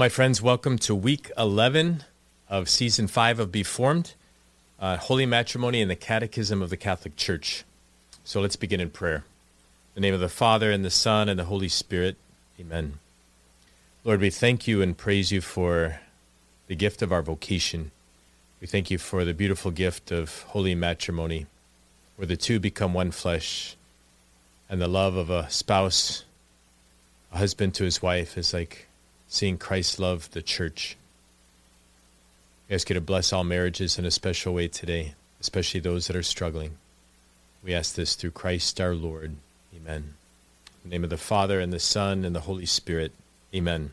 my friends, welcome to week 11 of season 5 of Be Formed, uh, Holy Matrimony and the Catechism of the Catholic Church. So let's begin in prayer. In the name of the Father, and the Son, and the Holy Spirit. Amen. Lord, we thank you and praise you for the gift of our vocation. We thank you for the beautiful gift of holy matrimony, where the two become one flesh, and the love of a spouse, a husband to his wife, is like seeing Christ love the church. We ask you to bless all marriages in a special way today, especially those that are struggling. We ask this through Christ our Lord. Amen. In the name of the Father, and the Son, and the Holy Spirit. Amen.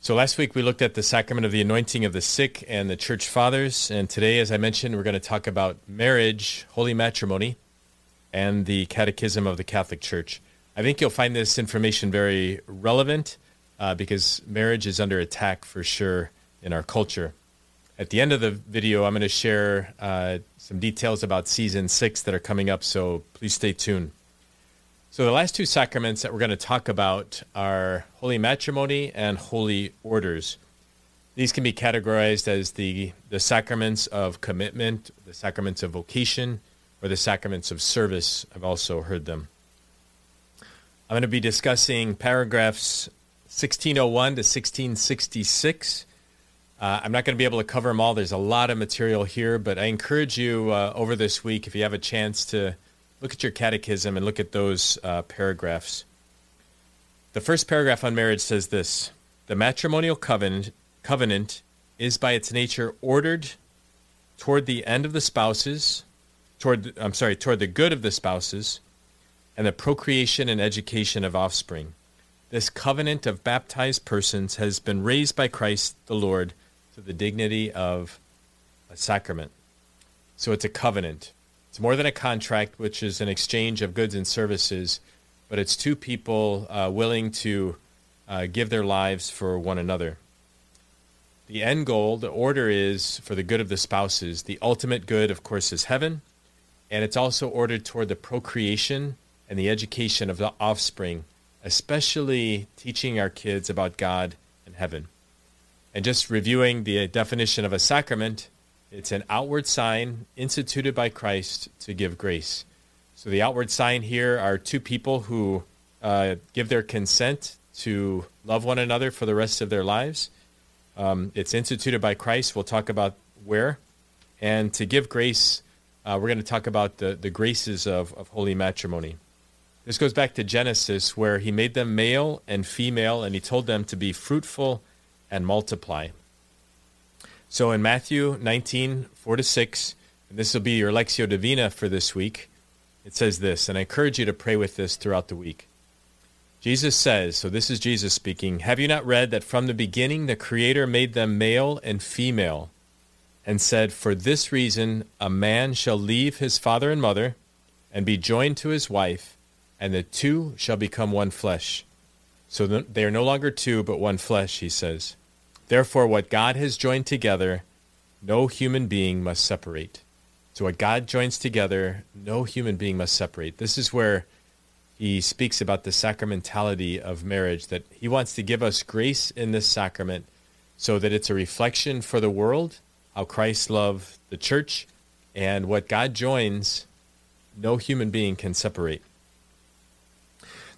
So last week we looked at the sacrament of the anointing of the sick and the church fathers. And today, as I mentioned, we're going to talk about marriage, holy matrimony, and the catechism of the Catholic Church. I think you'll find this information very relevant uh, because marriage is under attack for sure in our culture. At the end of the video, I'm going to share uh, some details about season six that are coming up, so please stay tuned. So, the last two sacraments that we're going to talk about are holy matrimony and holy orders. These can be categorized as the, the sacraments of commitment, the sacraments of vocation, or the sacraments of service. I've also heard them. I'm going to be discussing paragraphs 1601 to 1666. Uh, I'm not going to be able to cover them all. There's a lot of material here, but I encourage you uh, over this week, if you have a chance, to look at your catechism and look at those uh, paragraphs. The first paragraph on marriage says this The matrimonial covenant, covenant is by its nature ordered toward the end of the spouses, toward, I'm sorry, toward the good of the spouses, and the procreation and education of offspring this covenant of baptized persons has been raised by Christ the Lord to the dignity of a sacrament. So it's a covenant. It's more than a contract, which is an exchange of goods and services, but it's two people uh, willing to uh, give their lives for one another. The end goal, the order is for the good of the spouses. The ultimate good, of course, is heaven, and it's also ordered toward the procreation and the education of the offspring especially teaching our kids about God and heaven. And just reviewing the definition of a sacrament, it's an outward sign instituted by Christ to give grace. So the outward sign here are two people who uh, give their consent to love one another for the rest of their lives. Um, it's instituted by Christ. We'll talk about where. And to give grace, uh, we're going to talk about the, the graces of, of holy matrimony. This goes back to Genesis, where he made them male and female, and he told them to be fruitful and multiply. So in Matthew 19, 4 to 6, and this will be your Lectio Divina for this week, it says this, and I encourage you to pray with this throughout the week. Jesus says, so this is Jesus speaking, Have you not read that from the beginning the Creator made them male and female, and said, For this reason a man shall leave his father and mother, and be joined to his wife, and the two shall become one flesh. So they are no longer two, but one flesh, he says. Therefore, what God has joined together, no human being must separate. So, what God joins together, no human being must separate. This is where he speaks about the sacramentality of marriage, that he wants to give us grace in this sacrament so that it's a reflection for the world, how Christ loved the church, and what God joins, no human being can separate.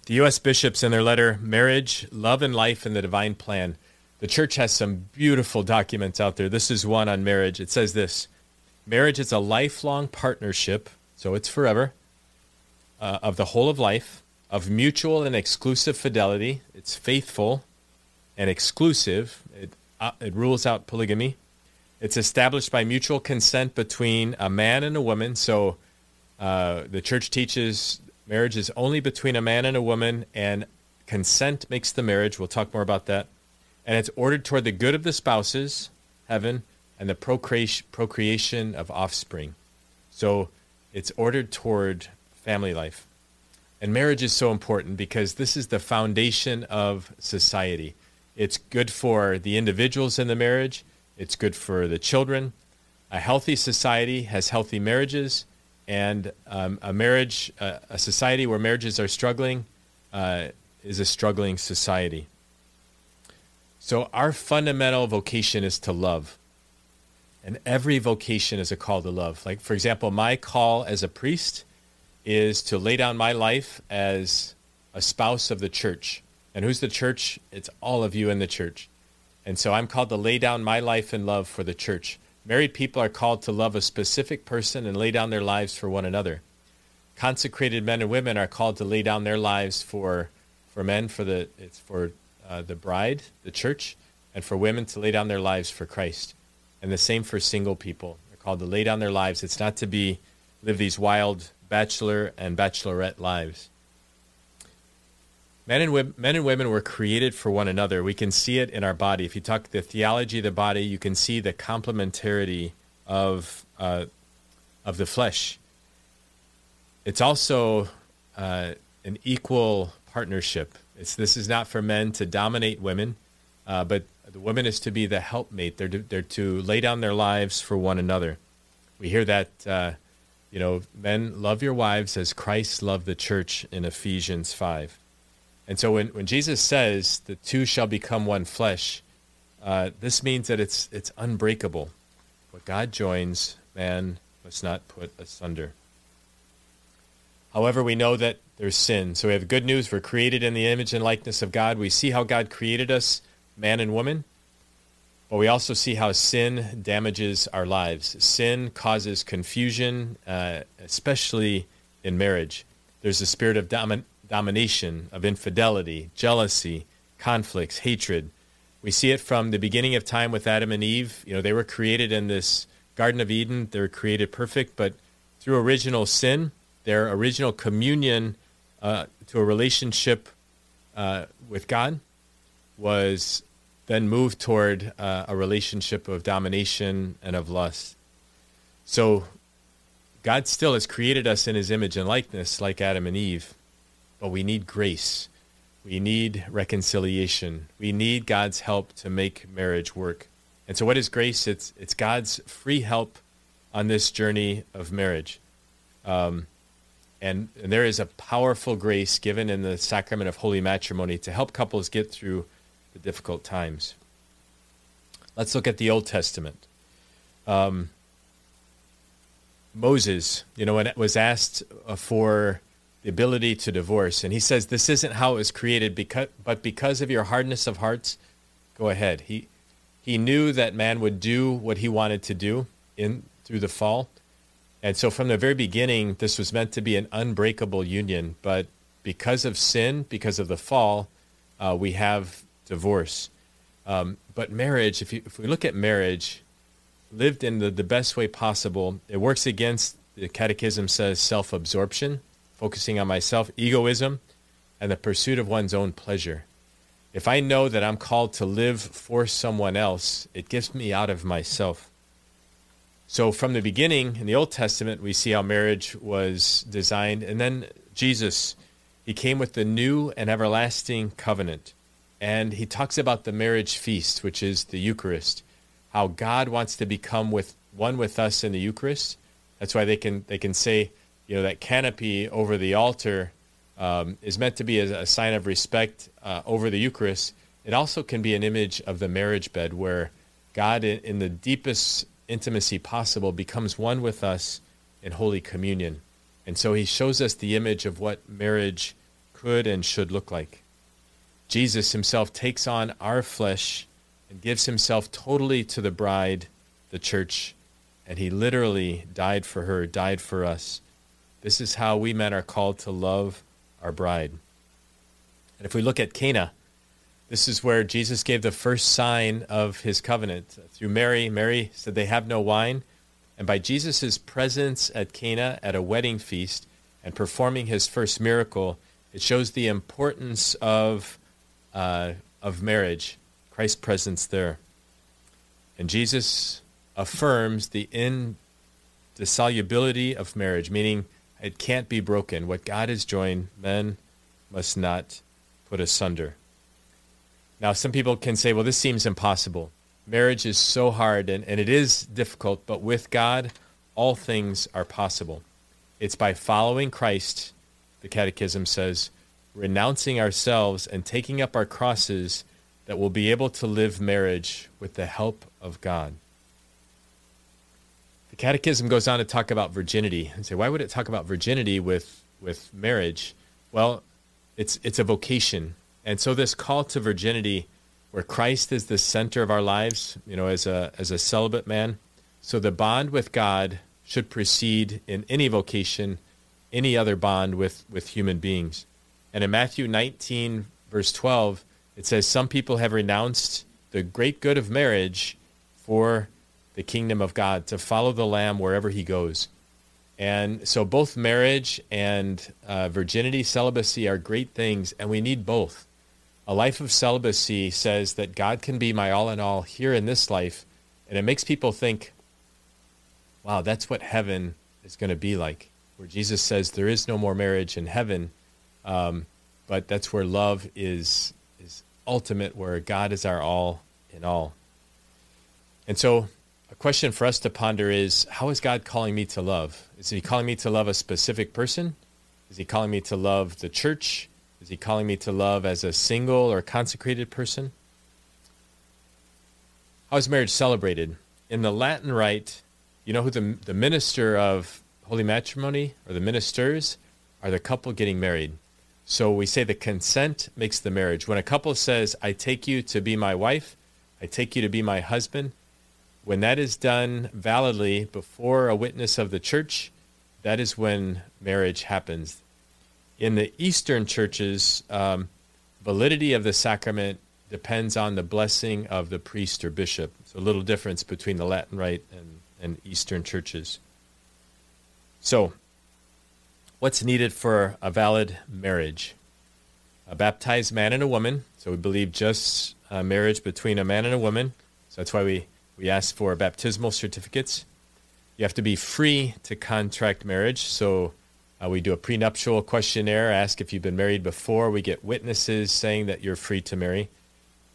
The U.S. bishops, in their letter, Marriage, Love and Life in the Divine Plan, the church has some beautiful documents out there. This is one on marriage. It says this Marriage is a lifelong partnership, so it's forever, uh, of the whole of life, of mutual and exclusive fidelity. It's faithful and exclusive, it, uh, it rules out polygamy. It's established by mutual consent between a man and a woman. So uh, the church teaches Marriage is only between a man and a woman, and consent makes the marriage. We'll talk more about that. And it's ordered toward the good of the spouses, heaven, and the procreation of offspring. So it's ordered toward family life. And marriage is so important because this is the foundation of society. It's good for the individuals in the marriage, it's good for the children. A healthy society has healthy marriages, and um, a marriage, uh, a society where marriages are struggling, uh, is a struggling society. So, our fundamental vocation is to love. And every vocation is a call to love. Like, for example, my call as a priest is to lay down my life as a spouse of the church. And who's the church? It's all of you in the church. And so I'm called to lay down my life in love for the church. Married people are called to love a specific person and lay down their lives for one another. Consecrated men and women are called to lay down their lives for for men for the it's for uh, the bride, the church, and for women to lay down their lives for Christ. And the same for single people. They're called to lay down their lives. It's not to be live these wild bachelor and bachelorette lives. Men and, women, men and women were created for one another. We can see it in our body. If you talk the theology of the body, you can see the complementarity of uh, of the flesh. It's also uh, an equal partnership. It's, this is not for men to dominate women, uh, but the woman is to be the helpmate. They're to, they're to lay down their lives for one another. We hear that, uh, you know, men love your wives as Christ loved the church in Ephesians 5. And so when, when Jesus says the two shall become one flesh, uh, this means that it's, it's unbreakable. What God joins, man must not put asunder. However, we know that there's sin. So we have good news. We're created in the image and likeness of God. We see how God created us, man and woman. But we also see how sin damages our lives. Sin causes confusion, uh, especially in marriage. There's a spirit of domin- domination, of infidelity, jealousy, conflicts, hatred. We see it from the beginning of time with Adam and Eve. You know, they were created in this Garden of Eden. They were created perfect, but through original sin, their original communion uh, to a relationship uh, with God was then moved toward uh, a relationship of domination and of lust. So God still has created us in his image and likeness, like Adam and Eve, but we need grace. We need reconciliation. We need God's help to make marriage work. And so, what is grace? It's, it's God's free help on this journey of marriage. Um, and, and there is a powerful grace given in the sacrament of holy matrimony to help couples get through the difficult times. Let's look at the Old Testament. Um, Moses, you know, when it was asked uh, for the ability to divorce, and he says, "This isn't how it was created, because, but because of your hardness of hearts, go ahead." He he knew that man would do what he wanted to do in through the fall, and so from the very beginning, this was meant to be an unbreakable union. But because of sin, because of the fall, uh, we have divorce. Um, but marriage, if, you, if we look at marriage, lived in the, the best way possible, it works against, the Catechism says, self absorption, focusing on myself, egoism, and the pursuit of one's own pleasure. If I know that I'm called to live for someone else, it gets me out of myself. So, from the beginning in the Old Testament, we see how marriage was designed. And then Jesus, he came with the new and everlasting covenant. And he talks about the marriage feast, which is the Eucharist, how God wants to become with one with us in the Eucharist. That's why they can they can say, you know, that canopy over the altar um, is meant to be a, a sign of respect uh, over the Eucharist. It also can be an image of the marriage bed, where God, in, in the deepest intimacy possible becomes one with us in Holy Communion. And so he shows us the image of what marriage could and should look like. Jesus himself takes on our flesh and gives himself totally to the bride, the church, and he literally died for her, died for us. This is how we men are called to love our bride. And if we look at Cana, this is where Jesus gave the first sign of his covenant through Mary. Mary said they have no wine. And by Jesus' presence at Cana at a wedding feast and performing his first miracle, it shows the importance of, uh, of marriage, Christ's presence there. And Jesus affirms the indissolubility of marriage, meaning it can't be broken. What God has joined, men must not put asunder. Now, some people can say, well, this seems impossible. Marriage is so hard and, and it is difficult, but with God, all things are possible. It's by following Christ, the Catechism says, renouncing ourselves and taking up our crosses that we'll be able to live marriage with the help of God. The Catechism goes on to talk about virginity and say, why would it talk about virginity with, with marriage? Well, it's, it's a vocation. And so, this call to virginity, where Christ is the center of our lives, you know, as a, as a celibate man, so the bond with God should precede in any vocation any other bond with, with human beings. And in Matthew 19, verse 12, it says, Some people have renounced the great good of marriage for the kingdom of God, to follow the Lamb wherever he goes. And so both marriage and uh, virginity, celibacy are great things, and we need both. A life of celibacy says that God can be my all in all here in this life, and it makes people think, wow, that's what heaven is going to be like, where Jesus says there is no more marriage in heaven, um, but that's where love is is ultimate, where God is our all in all. And so, a question for us to ponder is: How is God calling me to love? Is He calling me to love a specific person? Is He calling me to love the church? Is He calling me to love as a single or consecrated person? How is marriage celebrated? In the Latin Rite, you know who the, the minister of holy matrimony or the ministers are the couple getting married. So we say the consent makes the marriage. When a couple says, I take you to be my wife, I take you to be my husband, when that is done validly before a witness of the church, that is when marriage happens. In the Eastern churches, um, validity of the sacrament depends on the blessing of the priest or bishop. So a little difference between the Latin rite and and Eastern churches. So, what's needed for a valid marriage? A baptized man and a woman. So, we believe just a marriage between a man and a woman. So, that's why we, we ask for baptismal certificates. You have to be free to contract marriage. So, uh, we do a prenuptial questionnaire, ask if you've been married before. We get witnesses saying that you're free to marry.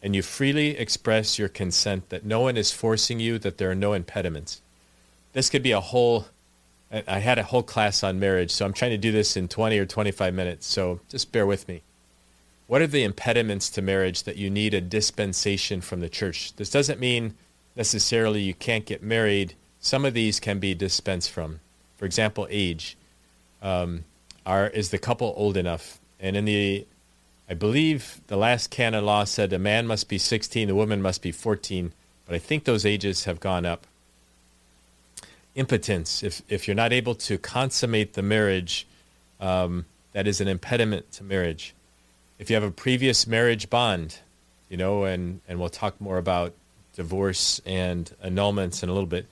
And you freely express your consent that no one is forcing you, that there are no impediments this could be a whole I had a whole class on marriage, so I'm trying to do this in 20 or 25 minutes, so just bear with me. What are the impediments to marriage that you need a dispensation from the church? This doesn't mean necessarily you can't get married. Some of these can be dispensed from. For example, age. Um, are is the couple old enough? And in the, I believe the last canon law said a man must be 16, the woman must be 14, but I think those ages have gone up impotence, if, if you're not able to consummate the marriage, um, that is an impediment to marriage. If you have a previous marriage bond, you know, and, and we'll talk more about divorce and annulments in a little bit.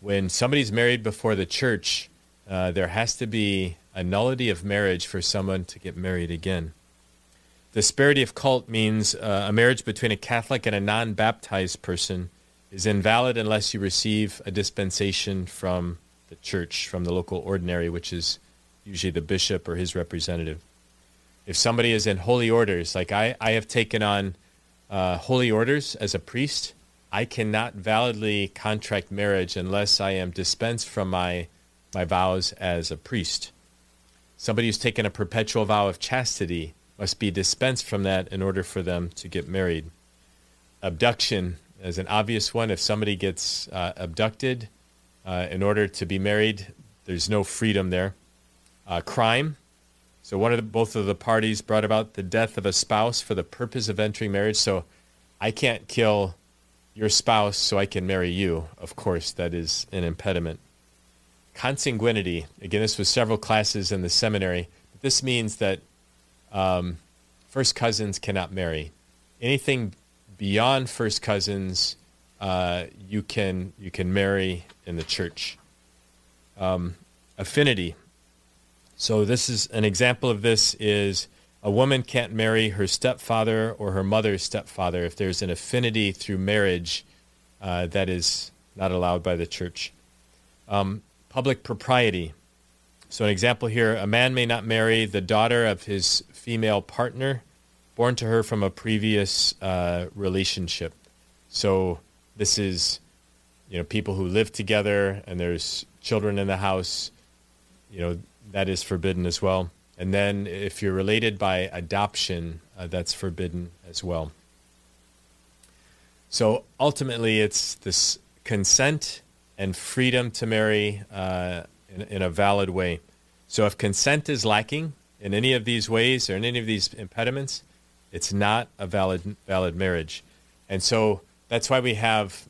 When somebody's married before the church, uh, there has to be a nullity of marriage for someone to get married again. Disparity of cult means uh, a marriage between a Catholic and a non baptized person is invalid unless you receive a dispensation from the church, from the local ordinary, which is usually the bishop or his representative. If somebody is in holy orders, like I, I have taken on uh, holy orders as a priest, I cannot validly contract marriage unless I am dispensed from my, my vows as a priest. Somebody who's taken a perpetual vow of chastity must be dispensed from that in order for them to get married. Abduction is an obvious one. If somebody gets uh, abducted uh, in order to be married, there's no freedom there. Uh, crime. So one of the, both of the parties brought about the death of a spouse for the purpose of entering marriage. So I can't kill your spouse so I can marry you. Of course, that is an impediment. Consanguinity. Again, this was several classes in the seminary. This means that um, first cousins cannot marry. Anything beyond first cousins, uh, you can you can marry in the church. Um, affinity. So this is an example of this is a woman can't marry her stepfather or her mother's stepfather if there's an affinity through marriage uh, that is not allowed by the church. Um, public propriety. So an example here: a man may not marry the daughter of his female partner born to her from a previous uh, relationship. So this is, you know, people who live together and there's children in the house. You know, that is forbidden as well. And then if you're related by adoption, uh, that's forbidden as well. So ultimately, it's this consent and freedom to marry uh, in, in a valid way. So if consent is lacking in any of these ways or in any of these impediments, it's not a valid valid marriage. And so that's why we have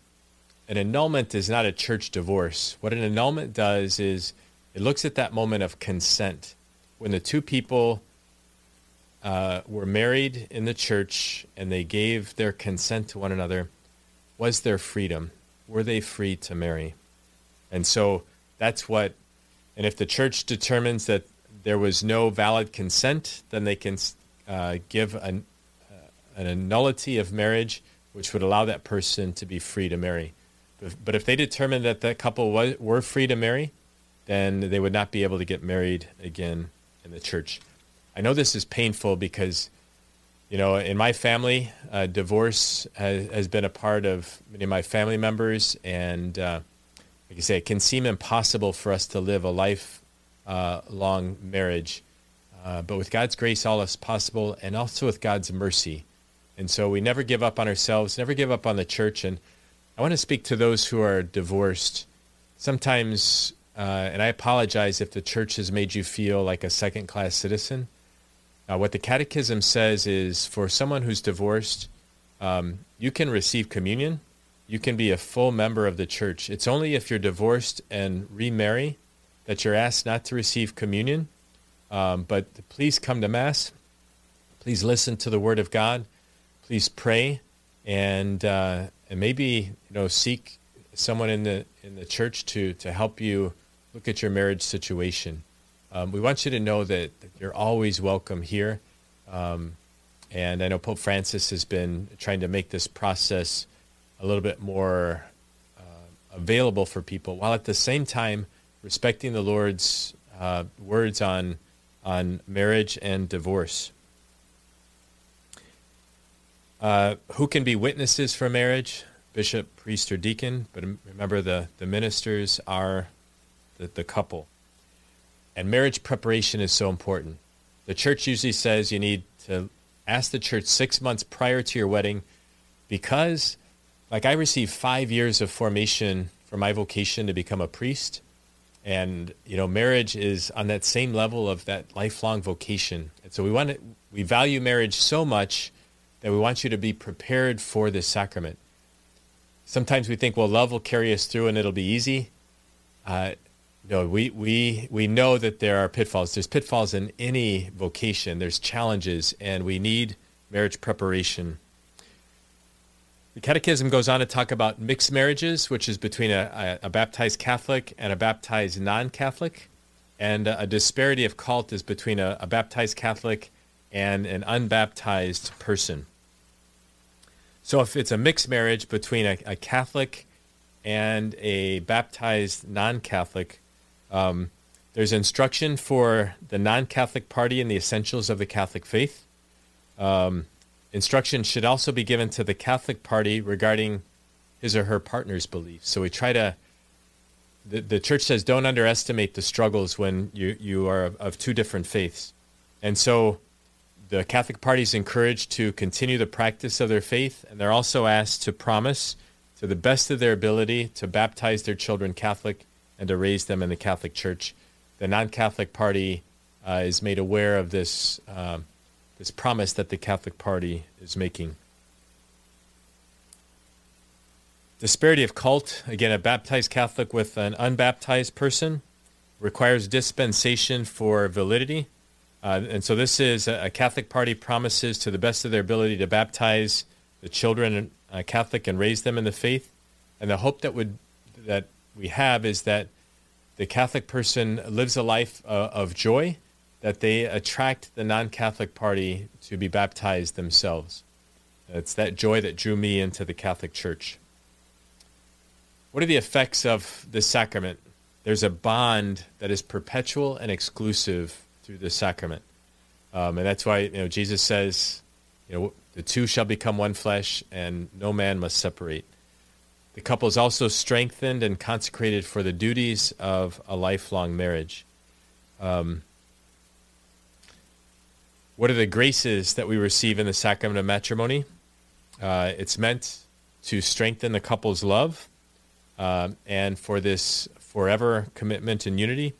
an annulment is not a church divorce. What an annulment does is it looks at that moment of consent when the two people uh, were married in the church and they gave their consent to one another. Was there freedom? Were they free to marry? And so that's what, and if the church determines that there was no valid consent, then they can uh, give an, uh, an nullity of marriage, which would allow that person to be free to marry. But if they determined that that couple was, were free to marry, then they would not be able to get married again in the church. I know this is painful because, you know, in my family, uh, divorce has, has, been a part of many of my family members. And uh, like I say, it can seem impossible for us to live a life uh, long marriage. Uh, but with God's grace, all is possible, and also with God's mercy. And so we never give up on ourselves, never give up on the church. And I want to speak to those who are divorced. Sometimes, uh, and I apologize if the church has made you feel like a second class citizen. Uh, what the Catechism says is for someone who's divorced, um, you can receive communion. You can be a full member of the church. It's only if you're divorced and remarry that you're asked not to receive communion. Um, but please come to Mass. Please listen to the Word of God. Please pray and uh, and maybe you know seek someone in the in the church to to help you look at your marriage situation. Um, we want you to know that, that you're always welcome here. Um, and I know Pope Francis has been trying to make this process a little bit more uh, available for people, while at the same time respecting the Lord's uh, words on on marriage and divorce. Uh, who can be witnesses for marriage? Bishop, priest, or deacon. But remember, the, the ministers are the, the couple. And marriage preparation is so important. The church usually says you need to ask the church six months prior to your wedding because, like, I received five years of formation for my vocation to become a priest. And, you know, marriage is on that same level of that lifelong vocation. And so we want to, we value marriage so much that we want you to be prepared for this sacrament. Sometimes we think, well, love will carry us through and it'll be easy. Uh, no, we, we, we know that there are pitfalls. There's pitfalls in any vocation, there's challenges, and we need marriage preparation. The Catechism goes on to talk about mixed marriages, which is between a, a, a baptized Catholic and a baptized non Catholic. And a, disparity of cult is between a, a baptized Catholic and an unbaptized person. So if it's a mixed marriage between a, a Catholic and a baptized non Catholic, um, there's instruction for the non Catholic party in the essentials of the Catholic faith. Um, instruction should also be given to the Catholic party regarding his or her partner's beliefs. So we try to, the, the church says, don't underestimate the struggles when you, you are of, of two different faiths. And so the Catholic party is encouraged to continue the practice of their faith, and they're also asked to promise, to the best of their ability, to baptize their children Catholic and to raise them in the Catholic Church. The non-Catholic party uh, is made aware of this uh, this promise that the Catholic party is making. Disparity of cult again, a baptized Catholic with an unbaptized person requires dispensation for validity. Uh, and so this is a, Catholic party promises to the best of their ability to baptize the children uh, Catholic and raise them in the faith. And the hope that would that we have is that the Catholic person lives a life uh, of joy, that they attract the non-Catholic party to be baptized themselves. It's that joy that drew me into the Catholic Church. What are the effects of this sacrament? There's a bond that is perpetual and exclusive through the sacrament. Um, and that's why you know Jesus says, you know, the two shall become one flesh, and no man must separate. The couple is also strengthened and consecrated for the duties of a lifelong marriage. Um, what are the graces that we receive in the sacrament of matrimony? Uh, it's meant to strengthen the couple's love um, and for this forever commitment and unity.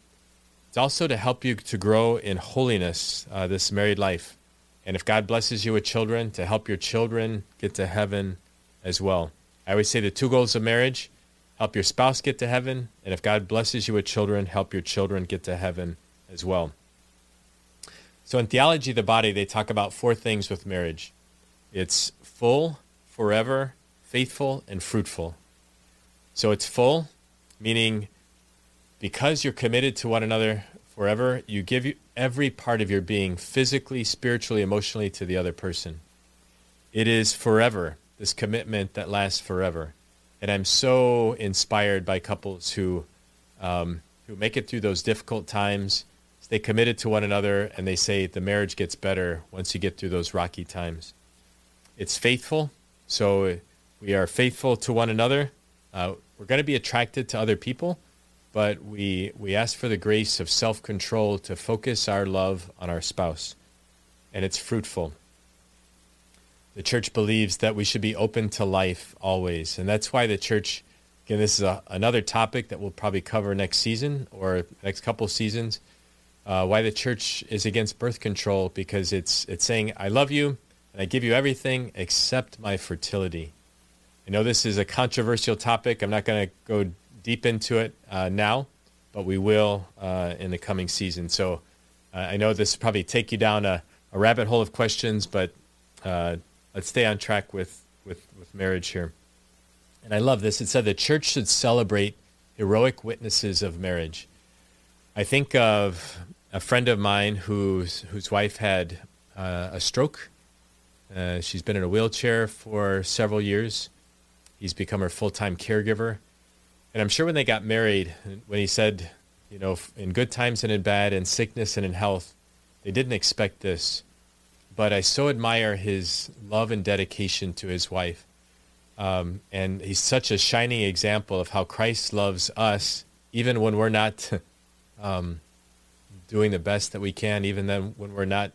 It's also to help you to grow in holiness, uh, this married life. And if God blesses you with children, to help your children get to heaven as well. I always say the two goals of marriage help your spouse get to heaven. And if God blesses you with children, help your children get to heaven as well. So in Theology of the Body, they talk about four things with marriage it's full, forever, faithful, and fruitful. So it's full, meaning because you're committed to one another forever, you give every part of your being physically, spiritually, emotionally to the other person. It is forever, this commitment that lasts forever. And I'm so inspired by couples who, um, who make it through those difficult times, stay committed to one another, and they say the marriage gets better once you get through those rocky times. It's faithful, so we are faithful to one another. Uh, we're going to be attracted to other people but we, we ask for the grace of self control to focus our love on our spouse, and it's fruitful. The church believes that we should be open to life always, and that's why the church, again, this is a, another topic that we'll probably cover next season or next couple seasons. Uh, why the church is against birth control because it's it's saying I love you and I give you everything except my fertility. I know this is a controversial topic. I'm not going to go deep into it uh, now, but we will uh, in the coming season. So uh, I know this probably take you down a, a rabbit hole of questions, but uh, let's stay on track with, with, with marriage here. And I love this. It said the church should celebrate heroic witnesses of marriage. I think of a friend of mine whose whose wife had uh, a stroke. Uh, she's been in a wheelchair for several years. He's become her full time caregiver. And I'm sure when they got married, when he said, you know, in good times and in bad, in sickness and in health, they didn't expect this. But I so admire his love and dedication to his wife. Um, and he's such a shining example of how Christ loves us, even when we're not um, doing the best that we can, even then when we're not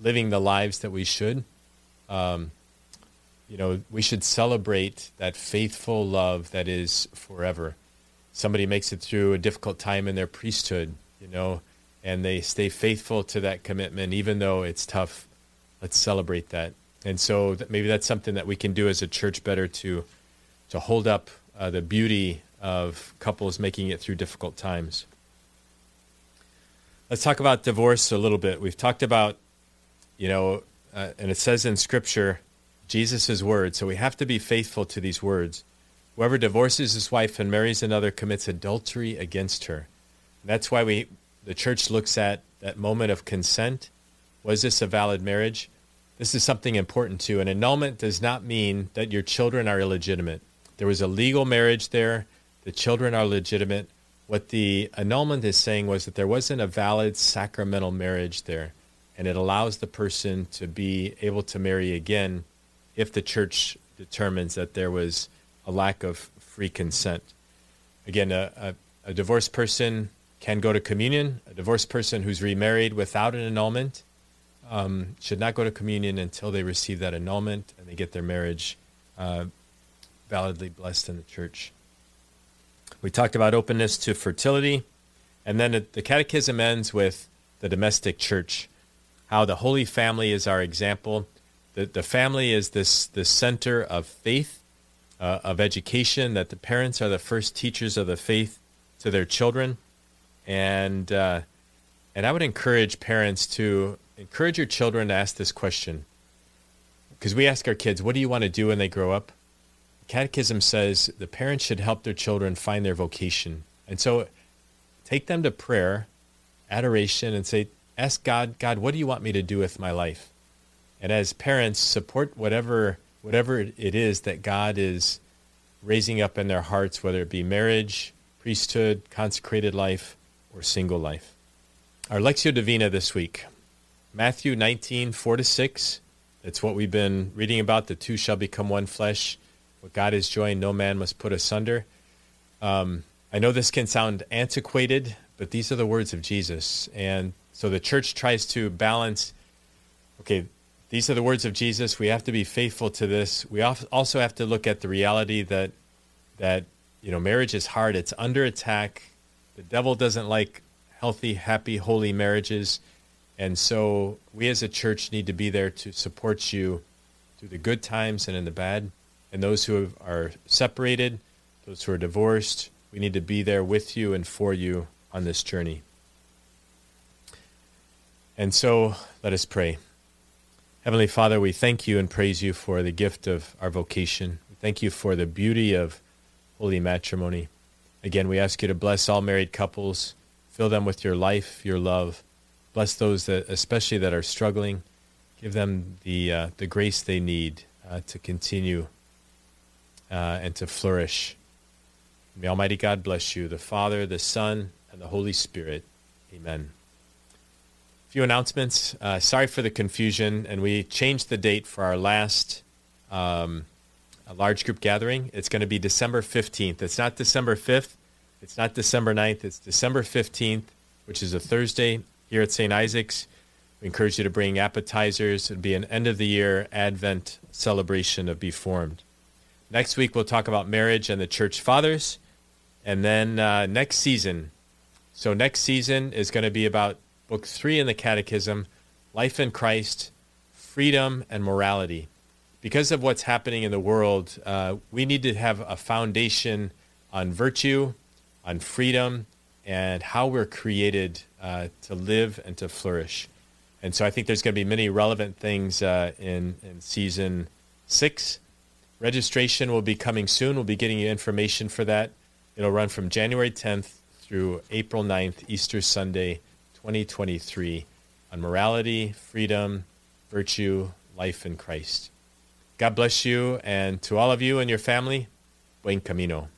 living the lives that we should. Um, you know, we should celebrate that faithful love that is forever. Somebody makes it through a difficult time in their priesthood, you know, and they stay faithful to that commitment, even though it's tough. Let's celebrate that. And so maybe that's something that we can do as a church better to to hold up uh, the beauty of couples making it through difficult times. Let's talk about divorce a little bit. We've talked about, you know, uh, and it says in Scripture Jesus' words. So we have to be faithful to these words. Whoever divorces his wife and marries another commits adultery against her. And that's why we the church looks at that moment of consent. Was this a valid marriage? This is something important too. An annulment does not mean that your children are illegitimate. There was a legal marriage there. The children are legitimate. What the annulment is saying was that there wasn't a valid sacramental marriage there, and it allows the person to be able to marry again if the church determines that there was a lack of free consent. Again, a, a, a divorced person can go to communion. A divorced person who's remarried without an annulment um, should not go to communion until they receive that annulment and they get their marriage uh, validly blessed in the church. We talked about openness to fertility, and then the catechism ends with the domestic church, how the Holy Family is our example the, the family is this, this center of faith, uh, of education, that the parents are the first teachers of the faith to their children. And, uh, and I would encourage parents to encourage your children to ask this question. Because we ask our kids, what do you want to do when they grow up? Catechism says the parents should help their children find their vocation. And so take them to prayer, adoration, and say, ask God, God, what do you want me to do with my life? and as parents support whatever whatever it is that God is raising up in their hearts, whether it be marriage, priesthood, consecrated life, or single life. Our Lectio Divina this week, Matthew 19, 4 to 6. That's what we've been reading about. The two shall become one flesh. What God has joined, no man must put asunder. Um, I know this can sound antiquated, but these are the words of Jesus. And so the church tries to balance okay, these are the words of Jesus. We have to be faithful to this. We also have to look at the reality that that you know marriage is hard. It's under attack. The devil doesn't like healthy, happy, holy marriages. And so we as a church need to be there to support you through the good times and in the bad. And those who are separated, those who are divorced, we need to be there with you and for you on this journey. And so let us pray. Heavenly Father, we thank you and praise you for the gift of our vocation. We thank you for the beauty of holy matrimony. Again, we ask you to bless all married couples, fill them with your life, your love Bless those that, especially that are struggling. Give them the uh, the grace they need uh, to continue uh, and to flourish. May Almighty God bless you, the Father, the Son, and the Holy Spirit. Amen. A few announcements. Uh, sorry for the confusion, and we changed the date for our last um, large group gathering. It's going to be December 15th. It's not December 5th. It's not December 9th. It's December 15th, which is a Thursday here at St. Isaac's. We encourage you to bring appetizers. It'll be an end of the year Advent celebration of Be Formed. Next week, we'll talk about marriage and the church fathers. And then uh, next season, so next season is going to be about book three in the Catechism Life in Christ, Freedom, and Morality. Because of what's happening in the world, uh, we need to have a foundation on virtue, on freedom, and how we're created uh, to live and to flourish. And so I think there's going to be many relevant things uh, in, in season six. Registration will be coming soon. We'll be getting you information for that. It'll run from January 10th through April 9th, Easter Sunday, 2023, on morality, freedom, virtue, life in Christ. God bless you, and to all of you and your family, buen camino.